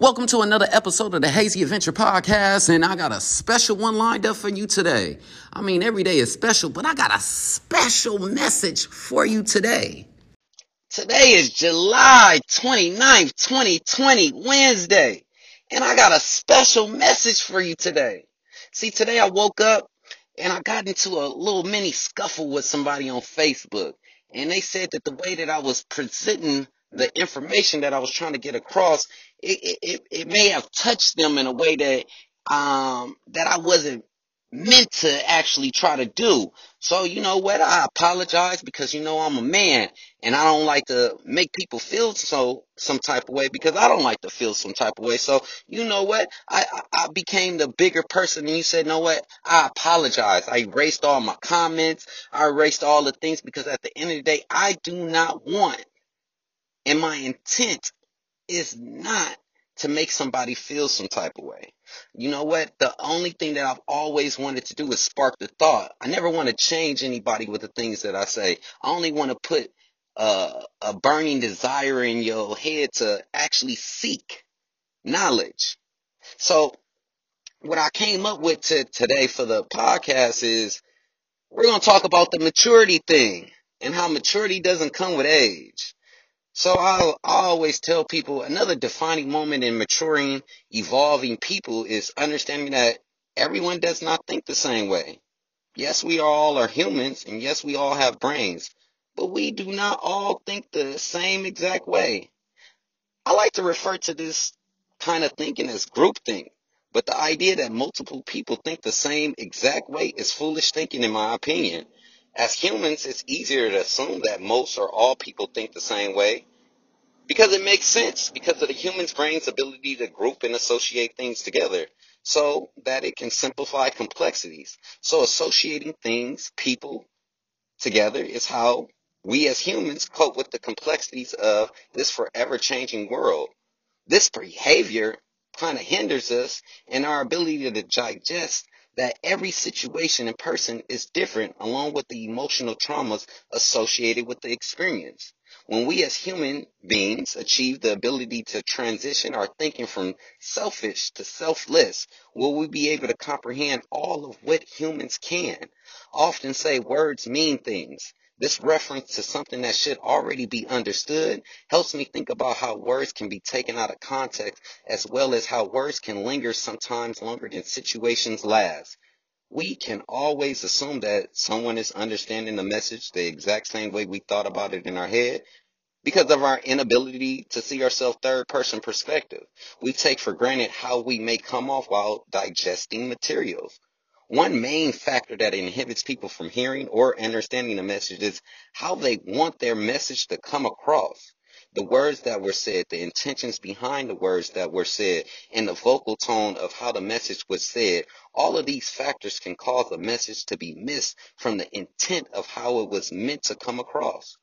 Welcome to another episode of the Hazy Adventure Podcast, and I got a special one lined up for you today. I mean, every day is special, but I got a special message for you today. Today is July 29th, 2020, Wednesday, and I got a special message for you today. See, today I woke up and I got into a little mini scuffle with somebody on Facebook, and they said that the way that I was presenting the information that I was trying to get across, it, it, it may have touched them in a way that, um, that I wasn't meant to actually try to do. So, you know what? I apologize because, you know, I'm a man and I don't like to make people feel so, some type of way because I don't like to feel some type of way. So, you know what? I, I became the bigger person and you said, know what? I apologize. I erased all my comments. I erased all the things because at the end of the day, I do not want and my intent is not to make somebody feel some type of way. You know what? The only thing that I've always wanted to do is spark the thought. I never want to change anybody with the things that I say. I only want to put uh, a burning desire in your head to actually seek knowledge. So what I came up with to, today for the podcast is we're going to talk about the maturity thing and how maturity doesn't come with age. So i I always tell people another defining moment in maturing, evolving people is understanding that everyone does not think the same way. Yes, we all are humans and yes, we all have brains, but we do not all think the same exact way. I like to refer to this kind of thinking as groupthink, but the idea that multiple people think the same exact way is foolish thinking in my opinion. As humans, it's easier to assume that most or all people think the same way because it makes sense because of the human's brain's ability to group and associate things together so that it can simplify complexities. So associating things, people together is how we as humans cope with the complexities of this forever changing world. This behavior kind of hinders us in our ability to digest that every situation and person is different along with the emotional traumas associated with the experience. When we as human beings achieve the ability to transition our thinking from selfish to selfless, will we be able to comprehend all of what humans can? often say words mean things. This reference to something that should already be understood helps me think about how words can be taken out of context as well as how words can linger sometimes longer than situations last. We can always assume that someone is understanding the message the exact same way we thought about it in our head because of our inability to see ourselves third person perspective. We take for granted how we may come off while digesting materials. One main factor that inhibits people from hearing or understanding the message is how they want their message to come across. The words that were said, the intentions behind the words that were said, and the vocal tone of how the message was said, all of these factors can cause a message to be missed from the intent of how it was meant to come across.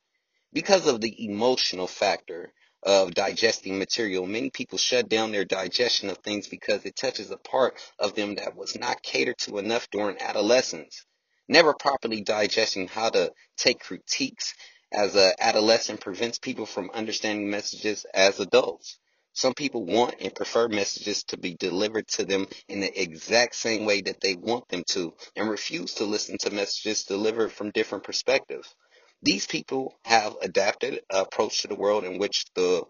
Because of the emotional factor, of digesting material. Many people shut down their digestion of things because it touches a part of them that was not catered to enough during adolescence. Never properly digesting how to take critiques as an adolescent prevents people from understanding messages as adults. Some people want and prefer messages to be delivered to them in the exact same way that they want them to and refuse to listen to messages delivered from different perspectives. These people have adapted an approach to the world in which the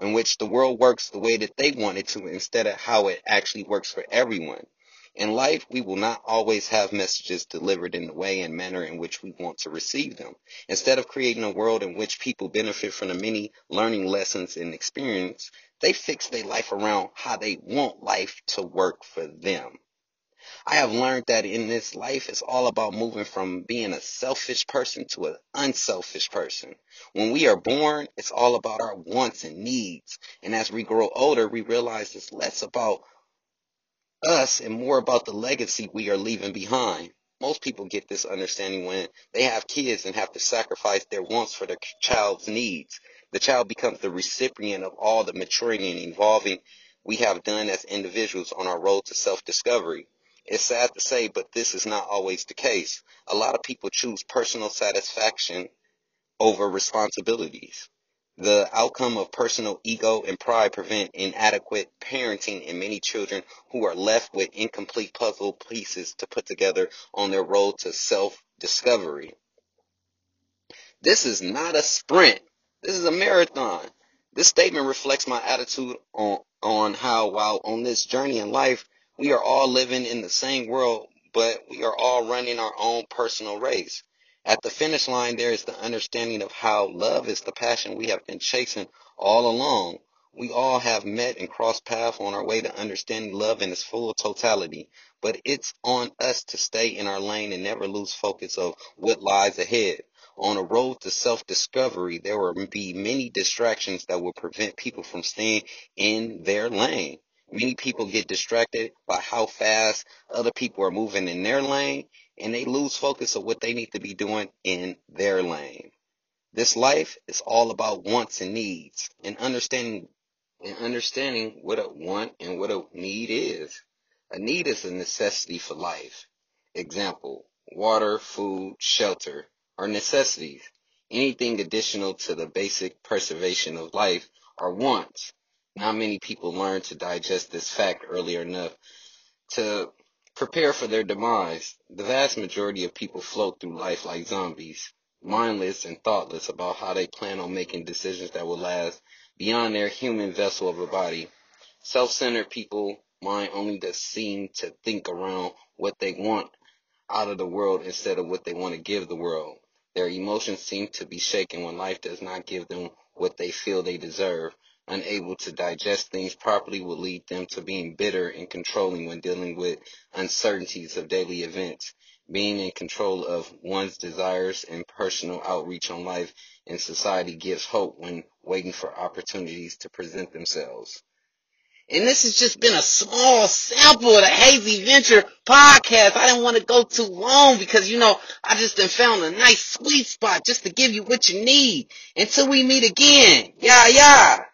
in which the world works the way that they want it to instead of how it actually works for everyone. In life, we will not always have messages delivered in the way and manner in which we want to receive them. Instead of creating a world in which people benefit from the many learning lessons and experience, they fix their life around how they want life to work for them. I have learned that in this life, it's all about moving from being a selfish person to an unselfish person. When we are born, it's all about our wants and needs. And as we grow older, we realize it's less about us and more about the legacy we are leaving behind. Most people get this understanding when they have kids and have to sacrifice their wants for their child's needs. The child becomes the recipient of all the maturing and evolving we have done as individuals on our road to self-discovery. It's sad to say, but this is not always the case. A lot of people choose personal satisfaction over responsibilities. The outcome of personal ego and pride prevent inadequate parenting in many children who are left with incomplete puzzle pieces to put together on their road to self-discovery. This is not a sprint. This is a marathon. This statement reflects my attitude on, on how while on this journey in life, we are all living in the same world, but we are all running our own personal race. At the finish line, there is the understanding of how love is the passion we have been chasing all along. We all have met and crossed paths on our way to understanding love in its full totality, but it's on us to stay in our lane and never lose focus of what lies ahead. On a road to self-discovery, there will be many distractions that will prevent people from staying in their lane. Many people get distracted by how fast other people are moving in their lane and they lose focus of what they need to be doing in their lane. This life is all about wants and needs and understanding and understanding what a want and what a need is. A need is a necessity for life. Example, water, food, shelter are necessities. Anything additional to the basic preservation of life are wants. Not many people learn to digest this fact early enough to prepare for their demise. The vast majority of people float through life like zombies, mindless and thoughtless about how they plan on making decisions that will last beyond their human vessel of a body. Self-centered people mind only to seem to think around what they want out of the world instead of what they want to give the world. Their emotions seem to be shaken when life does not give them what they feel they deserve unable to digest things properly will lead them to being bitter and controlling when dealing with uncertainties of daily events. Being in control of one's desires and personal outreach on life and society gives hope when waiting for opportunities to present themselves. And this has just been a small sample of the Hazy Venture podcast. I didn't want to go too long because, you know, I just found a nice sweet spot just to give you what you need. Until we meet again. Yeah, yeah.